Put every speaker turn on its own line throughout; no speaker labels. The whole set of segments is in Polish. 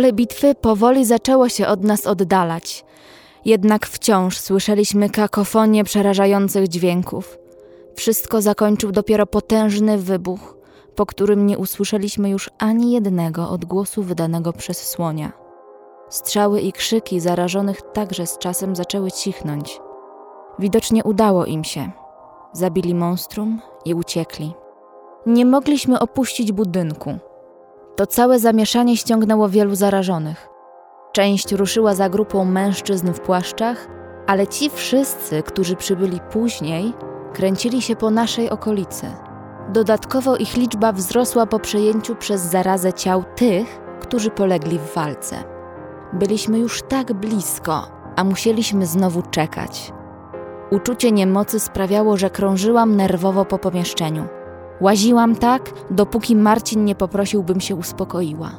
Pole bitwy powoli zaczęło się od nas oddalać. Jednak wciąż słyszeliśmy kakofonię przerażających dźwięków. Wszystko zakończył dopiero potężny wybuch, po którym nie usłyszeliśmy już ani jednego odgłosu wydanego przez słonia. Strzały i krzyki zarażonych także z czasem zaczęły cichnąć. Widocznie udało im się. Zabili monstrum i uciekli. Nie mogliśmy opuścić budynku. To całe zamieszanie ściągnęło wielu zarażonych. Część ruszyła za grupą mężczyzn w płaszczach, ale ci wszyscy, którzy przybyli później, kręcili się po naszej okolicy. Dodatkowo ich liczba wzrosła po przejęciu przez zarazę ciał tych, którzy polegli w walce. Byliśmy już tak blisko, a musieliśmy znowu czekać. Uczucie niemocy sprawiało, że krążyłam nerwowo po pomieszczeniu. Łaziłam tak, dopóki Marcin nie poprosił, bym się uspokoiła.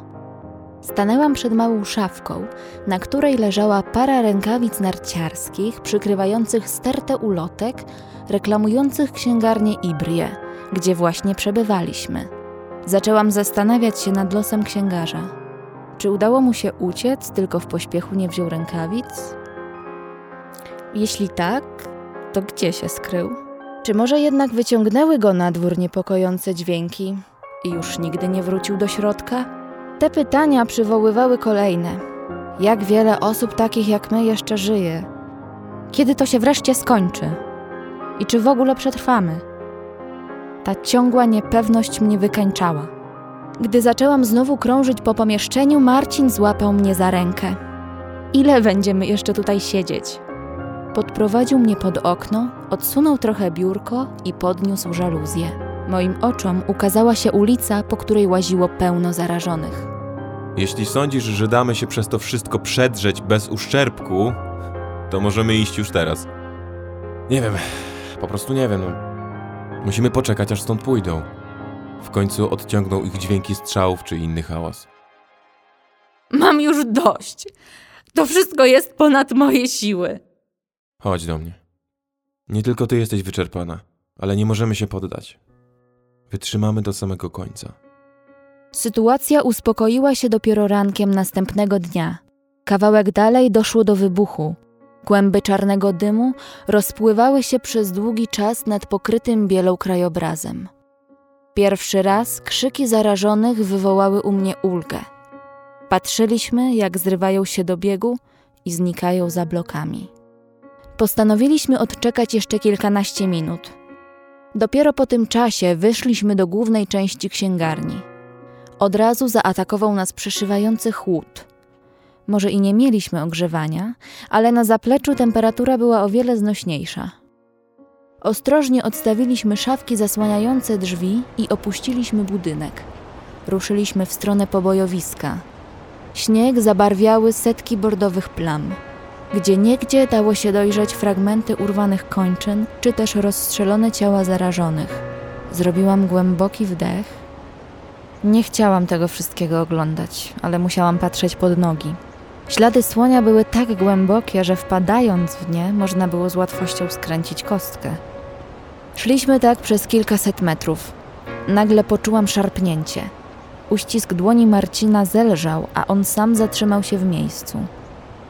Stanęłam przed małą szafką, na której leżała para rękawic narciarskich przykrywających stertę ulotek, reklamujących księgarnię Ibrie, gdzie właśnie przebywaliśmy. Zaczęłam zastanawiać się nad losem księgarza. Czy udało mu się uciec, tylko w pośpiechu nie wziął rękawic? Jeśli tak, to gdzie się skrył? Czy może jednak wyciągnęły go na dwór niepokojące dźwięki i już nigdy nie wrócił do środka? Te pytania przywoływały kolejne. Jak wiele osób takich jak my jeszcze żyje? Kiedy to się wreszcie skończy? I czy w ogóle przetrwamy? Ta ciągła niepewność mnie wykańczała. Gdy zaczęłam znowu krążyć po pomieszczeniu, Marcin złapał mnie za rękę. Ile będziemy jeszcze tutaj siedzieć? Podprowadził mnie pod okno, odsunął trochę biurko i podniósł żaluzję. Moim oczom ukazała się ulica, po której łaziło pełno zarażonych.
Jeśli sądzisz, że damy się przez to wszystko przedrzeć bez uszczerbku, to możemy iść już teraz. Nie wiem, po prostu nie wiem. Musimy poczekać, aż stąd pójdą. W końcu odciągną ich dźwięki strzałów czy inny hałas.
Mam już dość. To wszystko jest ponad moje siły.
Chodź do mnie. Nie tylko ty jesteś wyczerpana, ale nie możemy się poddać. Wytrzymamy do samego końca.
Sytuacja uspokoiła się dopiero rankiem następnego dnia. Kawałek dalej doszło do wybuchu. Kłęby czarnego dymu rozpływały się przez długi czas nad pokrytym bielą krajobrazem. Pierwszy raz krzyki zarażonych wywołały u mnie ulgę. Patrzyliśmy, jak zrywają się do biegu i znikają za blokami. Postanowiliśmy odczekać jeszcze kilkanaście minut. Dopiero po tym czasie wyszliśmy do głównej części księgarni. Od razu zaatakował nas przeszywający chłód. Może i nie mieliśmy ogrzewania, ale na zapleczu temperatura była o wiele znośniejsza. Ostrożnie odstawiliśmy szafki zasłaniające drzwi i opuściliśmy budynek. Ruszyliśmy w stronę pobojowiska. Śnieg zabarwiały setki bordowych plam. Gdzie niegdzie dało się dojrzeć fragmenty urwanych kończyn, czy też rozstrzelone ciała zarażonych. Zrobiłam głęboki wdech. Nie chciałam tego wszystkiego oglądać, ale musiałam patrzeć pod nogi. Ślady słonia były tak głębokie, że wpadając w nie można było z łatwością skręcić kostkę. Szliśmy tak przez kilkaset metrów. Nagle poczułam szarpnięcie. Uścisk dłoni Marcina zelżał, a on sam zatrzymał się w miejscu.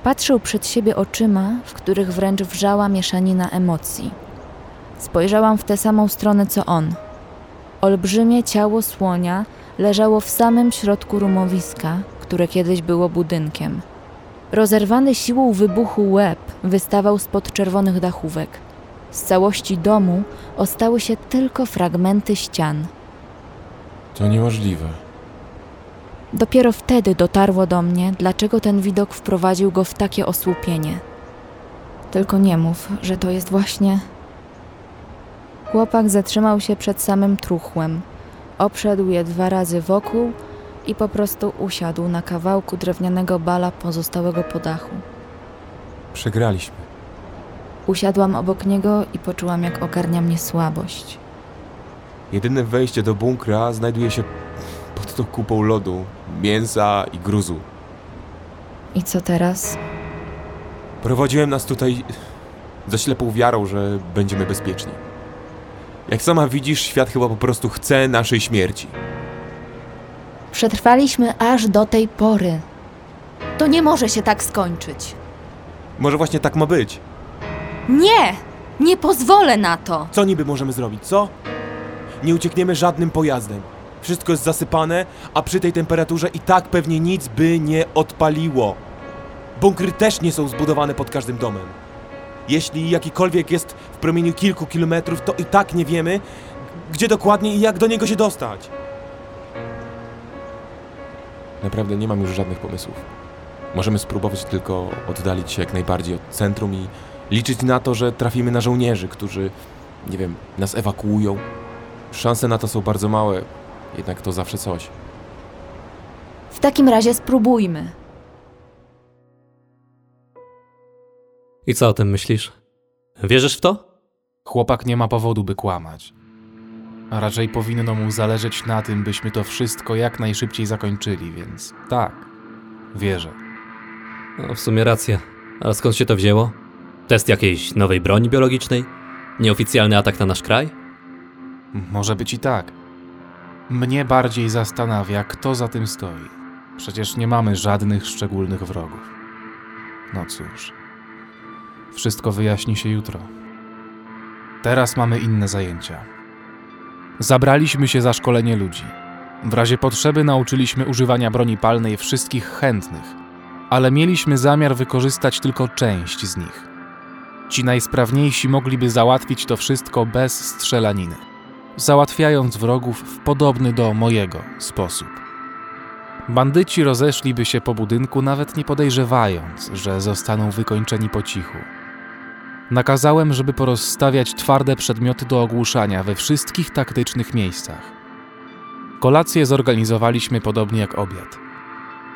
Patrzył przed siebie oczyma, w których wręcz wrzała mieszanina emocji. Spojrzałam w tę samą stronę co on. Olbrzymie ciało słonia leżało w samym środku rumowiska, które kiedyś było budynkiem. Rozerwany siłą wybuchu łeb wystawał spod czerwonych dachówek. Z całości domu ostały się tylko fragmenty ścian.
To niemożliwe.
Dopiero wtedy dotarło do mnie, dlaczego ten widok wprowadził go w takie osłupienie. Tylko nie mów, że to jest właśnie. Chłopak zatrzymał się przed samym truchłem. Obszedł je dwa razy wokół i po prostu usiadł na kawałku drewnianego bala pozostałego po dachu.
Przegraliśmy.
Usiadłam obok niego i poczułam, jak ogarnia mnie słabość.
Jedyne wejście do bunkra znajduje się tą kupą lodu, mięsa i gruzu.
I co teraz?
Prowadziłem nas tutaj za ślepą wiarą, że będziemy bezpieczni. Jak sama widzisz, świat chyba po prostu chce naszej śmierci.
Przetrwaliśmy aż do tej pory. To nie może się tak skończyć.
Może właśnie tak ma być.
Nie! Nie pozwolę na to!
Co niby możemy zrobić, co? Nie uciekniemy żadnym pojazdem. Wszystko jest zasypane, a przy tej temperaturze i tak pewnie nic by nie odpaliło. Bunkry też nie są zbudowane pod każdym domem. Jeśli jakikolwiek jest w promieniu kilku kilometrów, to i tak nie wiemy, gdzie dokładnie i jak do niego się dostać. Naprawdę nie mam już żadnych pomysłów. Możemy spróbować tylko oddalić się jak najbardziej od centrum i liczyć na to, że trafimy na żołnierzy, którzy, nie wiem, nas ewakuują. Szanse na to są bardzo małe, jednak to zawsze coś.
W takim razie spróbujmy.
I co o tym myślisz? Wierzysz w to?
Chłopak nie ma powodu, by kłamać. A raczej powinno mu zależeć na tym, byśmy to wszystko jak najszybciej zakończyli, więc tak, wierzę.
No, w sumie racja. Ale skąd się to wzięło? Test jakiejś nowej broni biologicznej? Nieoficjalny atak na nasz kraj?
Może być i tak. Mnie bardziej zastanawia, kto za tym stoi. Przecież nie mamy żadnych szczególnych wrogów. No cóż. Wszystko wyjaśni się jutro. Teraz mamy inne zajęcia. Zabraliśmy się za szkolenie ludzi. W razie potrzeby nauczyliśmy używania broni palnej wszystkich chętnych, ale mieliśmy zamiar wykorzystać tylko część z nich. Ci najsprawniejsi mogliby załatwić to wszystko bez strzelaniny, załatwiając wrogów w podobny do mojego sposób. Bandyci rozeszliby się po budynku, nawet nie podejrzewając, że zostaną wykończeni po cichu. Nakazałem, żeby porozstawiać twarde przedmioty do ogłuszania we wszystkich taktycznych miejscach. Kolację zorganizowaliśmy podobnie jak obiad.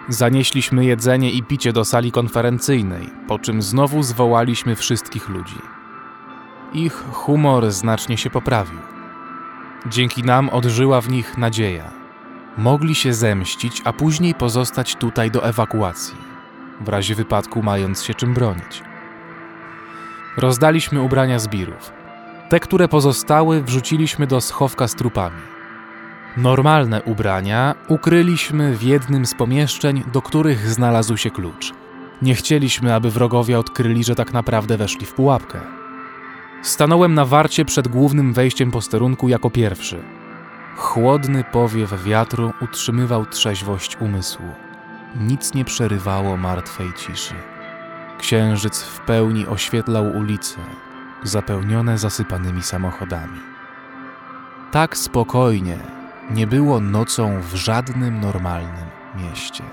Zanieśliśmy jedzenie i picie do sali konferencyjnej, po czym znowu zwołaliśmy wszystkich ludzi. Ich humor znacznie się poprawił. Dzięki nam odżyła w nich nadzieja. Mogli się zemścić, a później pozostać tutaj do ewakuacji, w razie wypadku mając się czym bronić. Rozdaliśmy ubrania zbirów. Te, które pozostały, wrzuciliśmy do schowka z trupami. Normalne ubrania ukryliśmy w jednym z pomieszczeń, do których znalazł się klucz. Nie chcieliśmy, aby wrogowie odkryli, że tak naprawdę weszli w pułapkę. Stanąłem na warcie przed głównym wejściem posterunku jako pierwszy. Chłodny powiew wiatru utrzymywał trzeźwość umysłu. Nic nie przerywało martwej ciszy. Księżyc w pełni oświetlał ulice, zapełnione zasypanymi samochodami. Tak spokojnie nie było nocą w żadnym normalnym mieście.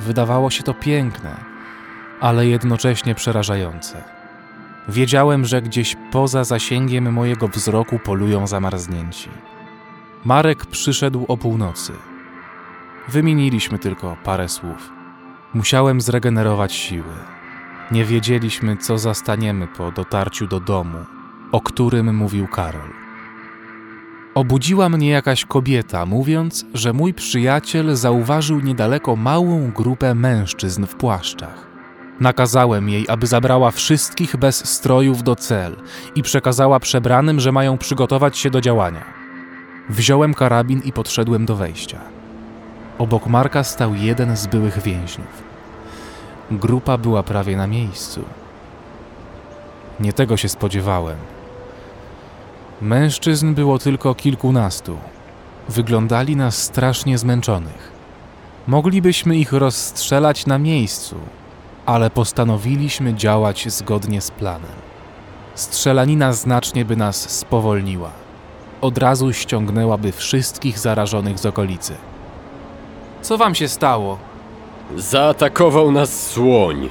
Wydawało się to piękne, ale jednocześnie przerażające. Wiedziałem, że gdzieś poza zasięgiem mojego wzroku polują zamarznięci. Marek przyszedł o północy. Wymieniliśmy tylko parę słów. Musiałem zregenerować siły. Nie wiedzieliśmy, co zastaniemy po dotarciu do domu, o którym mówił Karol. Obudziła mnie jakaś kobieta, mówiąc, że mój przyjaciel zauważył niedaleko małą grupę mężczyzn w płaszczach. Nakazałem jej, aby zabrała wszystkich bez strojów do cel i przekazała przebranym, że mają przygotować się do działania. Wziąłem karabin i podszedłem do wejścia. Obok Marka stał jeden z byłych więźniów. Grupa była prawie na miejscu. Nie tego się spodziewałem. Mężczyzn było tylko kilkunastu. Wyglądali na strasznie zmęczonych. Moglibyśmy ich rozstrzelać na miejscu, ale postanowiliśmy działać zgodnie z planem. Strzelanina znacznie by nas spowolniła. Od razu ściągnęłaby wszystkich zarażonych z okolicy. Co wam się stało?
Zaatakował nas słoń.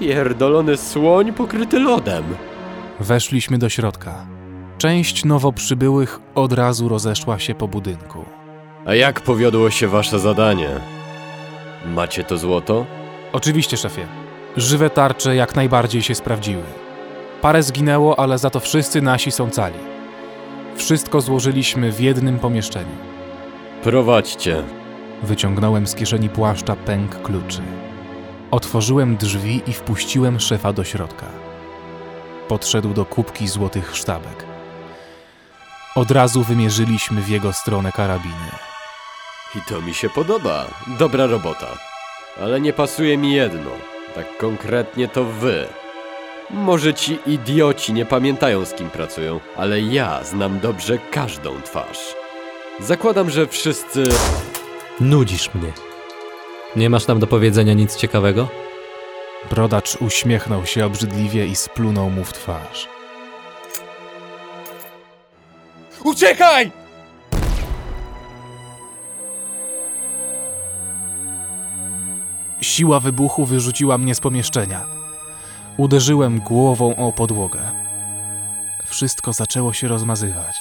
Pierdolony słoń pokryty lodem.
Weszliśmy do środka. Część nowo przybyłych od razu rozeszła się po budynku.
A jak powiodło się wasze zadanie? Macie to złoto?
Oczywiście, szefie. Żywe tarcze jak najbardziej się sprawdziły. Parę zginęło, ale za to wszyscy nasi są cali. Wszystko złożyliśmy w jednym pomieszczeniu.
Prowadźcie.
Wyciągnąłem z kieszeni płaszcza pęk kluczy. Otworzyłem drzwi i wpuściłem szefa do środka. Podszedł do kubki złotych sztabek. Od razu wymierzyliśmy w jego stronę karabiny.
I to mi się podoba. Dobra robota. Ale nie pasuje mi jedno. Tak konkretnie to wy. Może ci idioci nie pamiętają z kim pracują, ale ja znam dobrze każdą twarz. Zakładam, że wszyscy...
Nudzisz mnie. Nie masz nam do powiedzenia nic ciekawego?
Brodacz uśmiechnął się obrzydliwie i splunął mu w twarz.
Uciekaj!
Siła wybuchu wyrzuciła mnie z pomieszczenia. Uderzyłem głową o podłogę. Wszystko zaczęło się rozmazywać.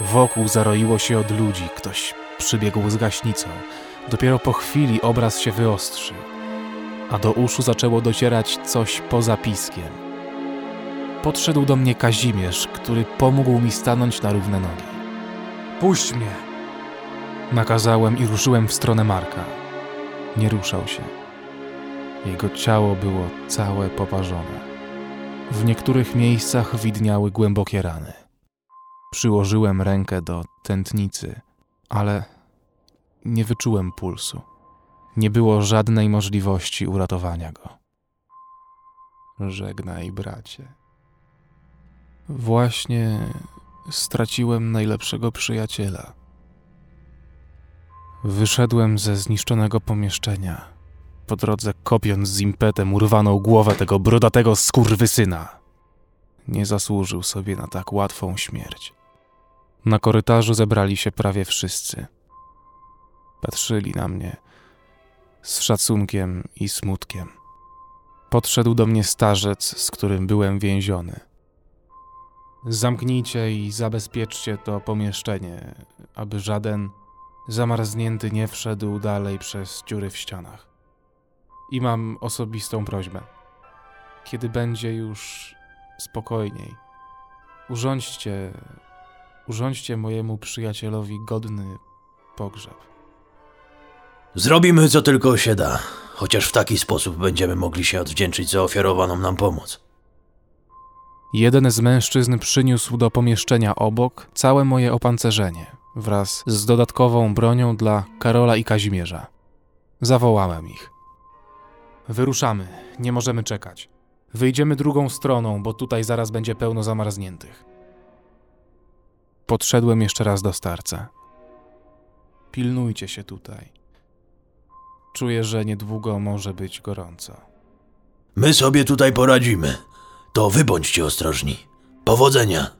Wokół zaroiło się od ludzi, ktoś przybiegł z gaśnicą. Dopiero po chwili obraz się wyostrzył, a do uszu zaczęło docierać coś poza piskiem. Podszedł do mnie Kazimierz, który pomógł mi stanąć na równe nogi. Puść mnie! Nakazałem i ruszyłem w stronę Marka. Nie ruszał się. Jego ciało było całe poparzone. W niektórych miejscach widniały głębokie rany. Przyłożyłem rękę do tętnicy, ale nie wyczułem pulsu. Nie było żadnej możliwości uratowania go. Żegnaj, bracie. Właśnie straciłem najlepszego przyjaciela. Wyszedłem ze zniszczonego pomieszczenia. Po drodze kopiąc z impetem urwaną głowę tego brodatego skurwysyna. Nie zasłużył sobie na tak łatwą śmierć. Na korytarzu zebrali się prawie wszyscy. Patrzyli na mnie z szacunkiem i smutkiem. Podszedł do mnie starzec, z którym byłem więziony. Zamknijcie i zabezpieczcie to pomieszczenie, aby żaden zamarznięty nie wszedł dalej przez dziury w ścianach. I mam osobistą prośbę. Kiedy będzie już spokojniej, urządźcie, urządźcie mojemu przyjacielowi godny pogrzeb.
Zrobimy co tylko się da, chociaż w taki sposób będziemy mogli się odwdzięczyć za ofiarowaną nam pomoc.
Jeden z mężczyzn przyniósł do pomieszczenia obok całe moje opancerzenie wraz z dodatkową bronią dla Karola i Kazimierza. Zawołałem ich. Wyruszamy, nie możemy czekać. Wyjdziemy drugą stroną, bo tutaj zaraz będzie pełno zamarzniętych. Podszedłem jeszcze raz do starca. Pilnujcie się tutaj. Czuję, że niedługo może być gorąco.
My sobie tutaj poradzimy. To wy bądźcie ostrożni. Powodzenia!